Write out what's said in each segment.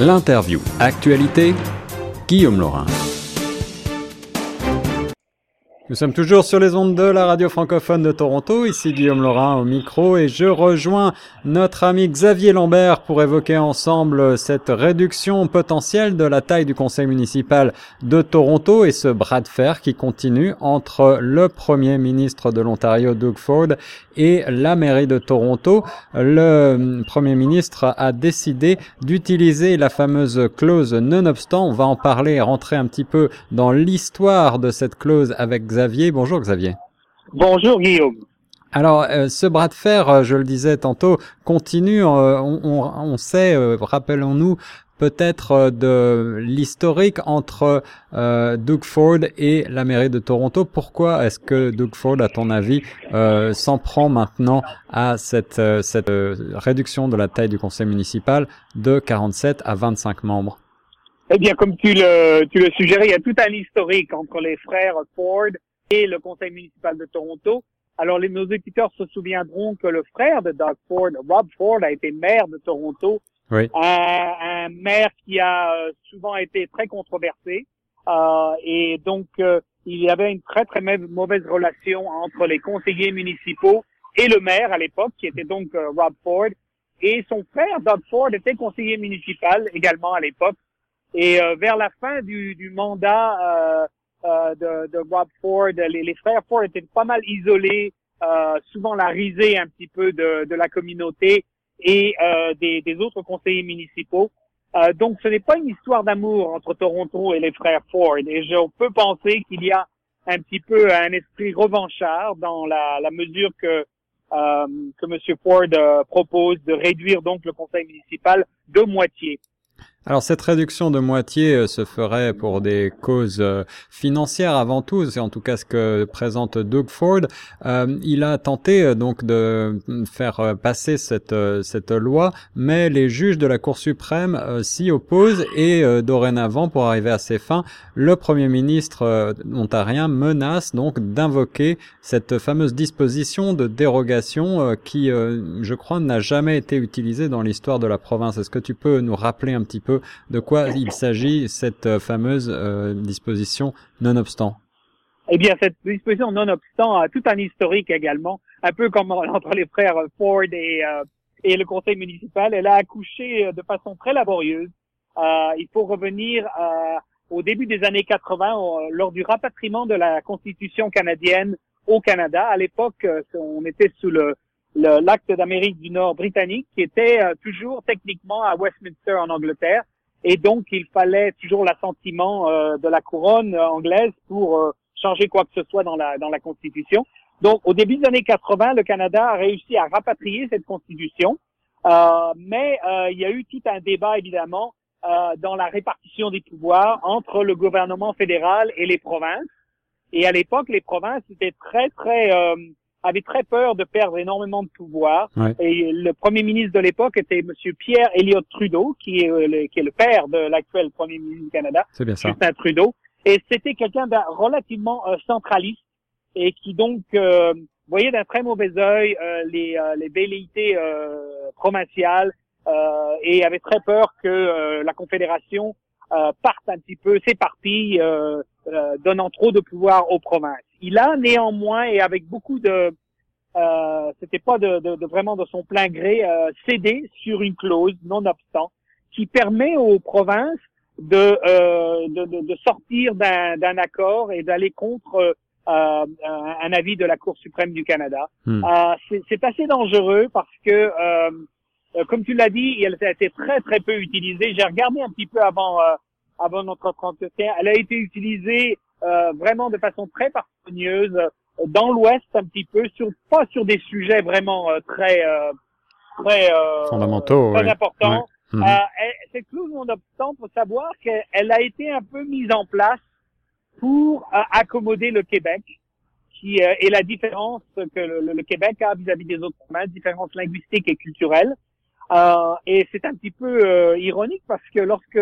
L'interview Actualité, Guillaume Laurin. Nous sommes toujours sur les ondes de la radio francophone de Toronto. Ici Guillaume Laurin au micro et je rejoins notre ami Xavier Lambert pour évoquer ensemble cette réduction potentielle de la taille du conseil municipal de Toronto et ce bras de fer qui continue entre le premier ministre de l'Ontario, Doug Ford, et la mairie de Toronto. Le premier ministre a décidé d'utiliser la fameuse clause nonobstant. On va en parler rentrer un petit peu dans l'histoire de cette clause avec Xavier. Bonjour Xavier. Bonjour Guillaume. Alors, euh, ce bras de fer, euh, je le disais tantôt, continue. Euh, on, on, sait, rappelons-nous, peut-être de l'historique entre Doug Ford et la mairie de Toronto. Pourquoi est-ce que Doug Ford, à ton avis, s'en prend maintenant à cette, cette réduction de la taille du conseil municipal de 47 à 25 membres? Eh bien, comme tu le, tu le suggérais, il y a tout un historique entre les frères Ford et le conseil municipal de Toronto. Alors, les, nos éditeurs se souviendront que le frère de Doug Ford, Rob Ford, a été maire de Toronto. Oui. Un, maire qui a euh, souvent été très controversé. Euh, et donc, euh, il y avait une très, très mauvaise relation entre les conseillers municipaux et le maire à l'époque, qui était donc Rob Ford. Et son frère, Doug Ford, était conseiller municipal également à l'époque. Et euh, vers la fin du, du mandat euh, euh, de, de, Rob Ford, les, les, frères Ford étaient pas mal isolés, souvent la risée un petit peu de, de la communauté et des, des, autres conseillers municipaux. donc ce n'est pas une histoire d'amour entre Toronto et les frères Ford. Et je peux penser qu'il y a un petit peu un esprit revanchard dans la, la mesure que euh, que M. Ford propose de réduire donc le conseil municipal de moitié. Alors cette réduction de moitié euh, se ferait pour des causes euh, financières avant tout, c'est en tout cas ce que présente Doug Ford. Euh, il a tenté donc de faire passer cette cette loi, mais les juges de la Cour suprême s'y opposent et dorénavant, pour arriver à ses fins, le Premier ministre ontarien menace donc d'invoquer cette fameuse disposition de dérogation qui, je crois, n'a jamais été utilisée dans l'histoire de la province. Est-ce que tu peux nous rappeler un petit peu de quoi il s'agit, cette euh, fameuse euh, disposition nonobstant eh bien, cette disposition nonobstant a tout un historique également, un peu comme entre les frères Ford et, euh, et le conseil municipal. Elle a accouché de façon très laborieuse. il faut revenir au début des années 80, lors du rapatriement de la Constitution canadienne au Canada. À l'époque, on était sous le l'acte d'Amérique du Nord britannique qui était euh, toujours techniquement à Westminster en Angleterre et donc il fallait toujours l'assentiment euh, de la couronne anglaise pour euh, changer quoi que ce soit dans la dans la constitution. Donc au début des années 80, le Canada a réussi à rapatrier cette constitution, mais il y a eu tout un débat évidemment dans la répartition des pouvoirs entre le gouvernement fédéral et les provinces. Et à l'époque, les provinces étaient très très avait très peur de perdre énormément de pouvoir. Et le premier ministre de l'époque était Monsieur Pierre Elliott Trudeau, qui est, euh, le, qui est le père de l'actuel premier ministre du Canada, Justin Trudeau. Et c'était quelqu'un de relativement euh, centraliste et qui donc euh, voyait d'un très mauvais œil les, les velléités provinciales et avait très peur que la Confédération parte un petit peu, s'éparpille, donnant trop de pouvoir aux provinces. Il a néanmoins et avec beaucoup de euh, c'était pas de, de, de, vraiment de son plein gré euh, cédé sur une clause nonobstant qui permet aux provinces de, euh, de, de, sortir d'un accord et d'aller contre euh, un avis de la Cour suprême du Canada. Euh, c'est assez dangereux parce que, euh, comme tu l'as dit, elle a été très très peu utilisée. J'ai regardé un petit peu avant avant notre entretien. Elle a été utilisée euh, vraiment de façon très parcimonieuse dans l'Ouest un petit peu, sur pas sur des sujets vraiment euh, très euh, très fondamentaux, très importants. Mhm. cette clause non-obstant, faut savoir qu'elle a été un peu mise en place pour accommoder le Québec, qui est la différence que le, Québec a vis-à-vis des autres provinces, différence linguistique et culturelle. et c'est un petit peu ironique parce que lorsque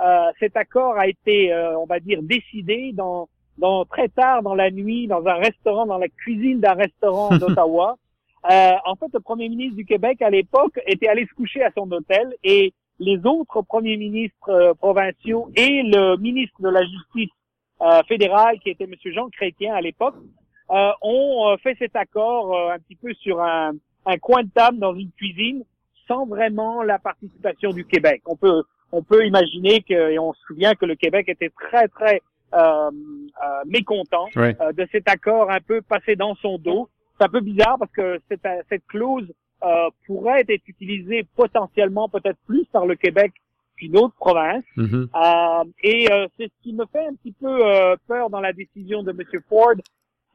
euh, cet accord a été, euh, on va dire, décidé dans, dans très tard dans la nuit dans un restaurant, dans la cuisine d'un restaurant d'Ottawa. Euh, en fait, le premier ministre du Québec à l'époque était allé se coucher à son hôtel et les autres premiers ministres provinciaux et le ministre de la Justice fédéral, qui était M. Jean Chrétien à l'époque, ont fait cet accord un petit peu sur un, un coin de table dans une cuisine sans vraiment la participation du Québec. On peut on peut imaginer que et on se souvient que le Québec était très très euh, euh, mécontent euh, de cet accord un peu passé dans son dos. C'est un peu bizarre parce que cette, cette clause euh, pourrait être utilisée potentiellement peut-être plus par le Québec qu'une autre province. Mm-hmm. et c'est ce qui me fait un petit peu peur dans la décision de M. Ford,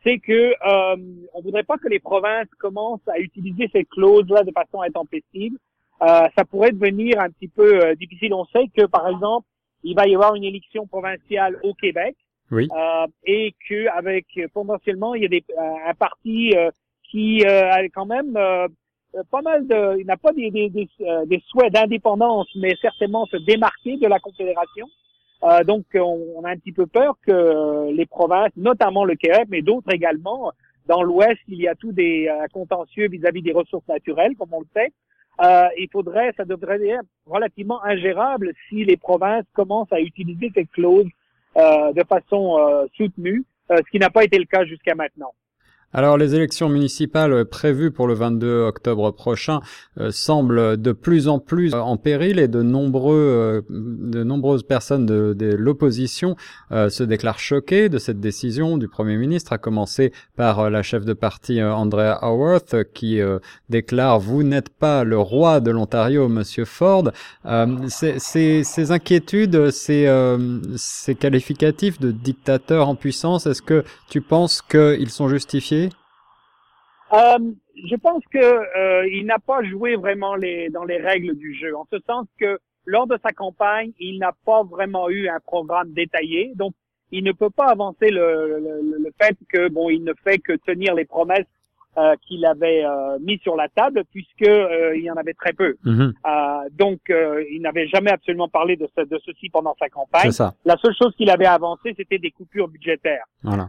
c'est que euh, on voudrait pas que les provinces commencent à utiliser cette clause-là de façon intempestive. Euh, ça pourrait devenir un petit peu euh, difficile. On sait que, par exemple, il va y avoir une élection provinciale au Québec, oui. euh, et que avec potentiellement il y a des, euh, un parti euh, qui a quand même pas mal de, il n'a pas des, des, des, des souhaits d'indépendance, mais certainement se démarquer de la confédération. Euh, donc, on, a un petit peu peur que euh, les provinces, notamment le Québec, mais d'autres également, dans l'Ouest, il y a tous des euh, contentieux vis-à-vis des ressources naturelles, comme on le sait. Il faudrait, ça devrait être relativement ingérable si les provinces commencent à utiliser cette clause de façon soutenue, ce qui n'a pas été le cas jusqu'à maintenant. Alors les élections municipales prévues pour le 22 octobre prochain euh, semblent de plus en plus en péril et de nombreux euh, de nombreuses personnes de, l'opposition euh, se déclarent choquées de cette décision du Premier ministre, à commencer par la chef de parti Andrea Howarth qui déclare vous n'êtes pas le roi de l'Ontario, Monsieur Ford. Ces, inquiétudes, ces, ces qualificatifs de dictateur en puissance, est-ce que tu penses qu'ils sont justifiés? Euh, je pense que euh, il n'a pas joué vraiment les, dans les règles du jeu, en ce sens que lors de sa campagne, il n'a pas vraiment eu un programme détaillé, donc il ne peut pas avancer le, le, le fait que bon, il ne fait que tenir les promesses euh, qu'il avait euh, mis sur la table, puisque euh, il y en avait très peu. Mhm. Euh, donc, il n'avait jamais absolument parlé de, ce, de ceci pendant sa campagne. Ça. La seule chose qu'il avait avancé, c'était des coupures budgétaires. Voilà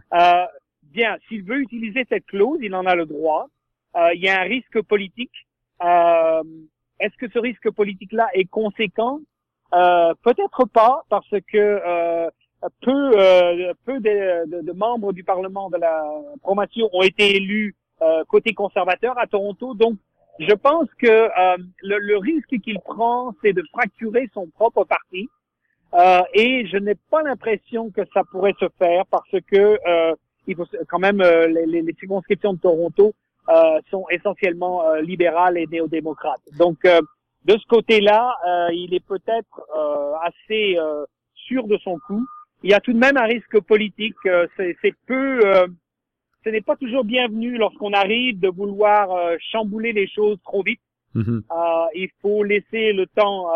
bien, s'il veut utiliser cette clause, il en a le droit. Euh, il y a un risque politique. Euh, Est-ce que ce risque politique-là est conséquent? Euh, Peut-être pas, parce que peu, peu de, membres du Parlement de la promotion ont été élus côté conservateur à Toronto. Donc, je pense que le, le, risque qu'il prend, c'est de fracturer son propre parti. et je n'ai pas l'impression que ça pourrait se faire parce que il faut quand même euh, les, les, circonscriptions de Toronto euh, sont essentiellement euh, libérales et néo-démocrates. Donc de ce côté-là, il est peut-être assez sûr de son coup. Il y a tout de même un risque politique. c'est peu ce n'est pas toujours bienvenu lorsqu'on arrive de vouloir chambouler les choses trop vite. Mm-hmm. il faut laisser le temps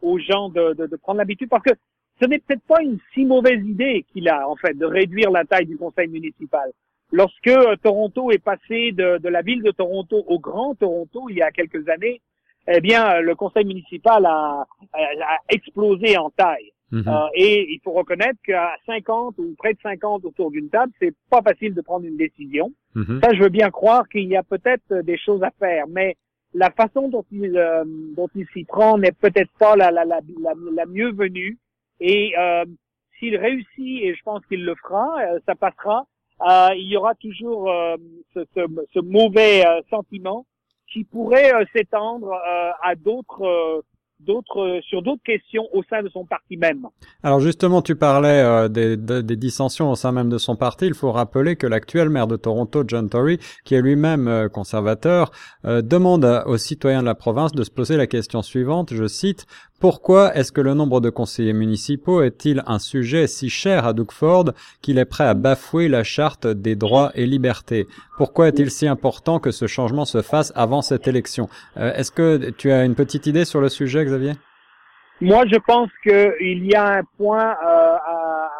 aux gens de, de, de prendre l'habitude parce que ce n'est peut-être pas une si mauvaise idée qu'il a, en fait, de réduire la taille du conseil municipal. Lorsque euh, Toronto est passé de, de, la ville de Toronto au Grand Toronto il y a quelques années, eh bien, le conseil municipal a, a, explosé en taille. Mhm. Euh, et il faut reconnaître qu'à 50 ou près de 50 autour d'une table, c'est pas facile de prendre une décision. Mhm. Ça, je veux bien croire qu'il y a peut-être des choses à faire, mais la façon dont il euh, dont il s'y prend n'est peut-être pas la, la, la, la, mieux venue. Et euh, s'il réussit, et je pense qu'il le fera, euh, ça passera, euh, il y aura toujours ce, ce, ce, mauvais sentiment qui pourrait s'étendre à d'autres d'autres sur d'autres questions au sein de son parti même. Alors justement, tu parlais euh, des, des, dissensions au sein même de son parti. Il faut rappeler que l'actuel maire de Toronto, John Tory, qui est lui-même euh, conservateur, euh, demande aux citoyens de la province de se poser la question suivante. Je cite pourquoi est-ce que le nombre de conseillers municipaux est-il un sujet si cher à Doug Ford qu'il est prêt à bafouer la charte des droits et libertés? Pourquoi est-il si important que ce changement se fasse avant cette élection? Est-ce que tu as une petite idée sur le sujet, Xavier? Moi, je pense qu'il y a un point euh, à,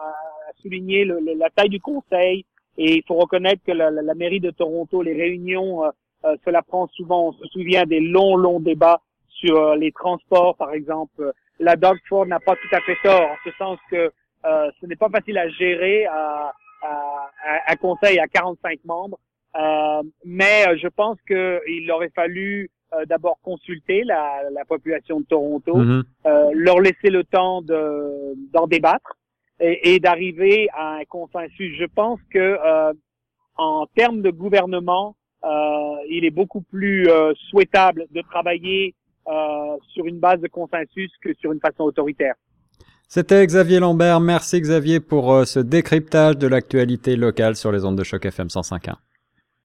souligner, la taille du conseil, et il faut reconnaître que la, mairie de Toronto, les réunions, euh, euh, cela prend souvent, on se souvient des longs, longs débats sur euh, les transports, par exemple. La Doug Ford n'a pas tout à fait tort, en ce sens que euh, ce n'est pas facile à gérer à, un conseil à 45 membres. mais je pense qu'il aurait fallu d'abord consulter la, la, population de Toronto, mm-hmm. leur laisser le temps de d'en débattre et, et d'arriver à un consensus. Je pense que en termes de gouvernement, il est beaucoup plus souhaitable de travailler sur une base de consensus que sur une façon autoritaire. C'était Xavier Lambert. Merci Xavier pour ce décryptage de l'actualité locale sur les ondes de choc FM 105.1.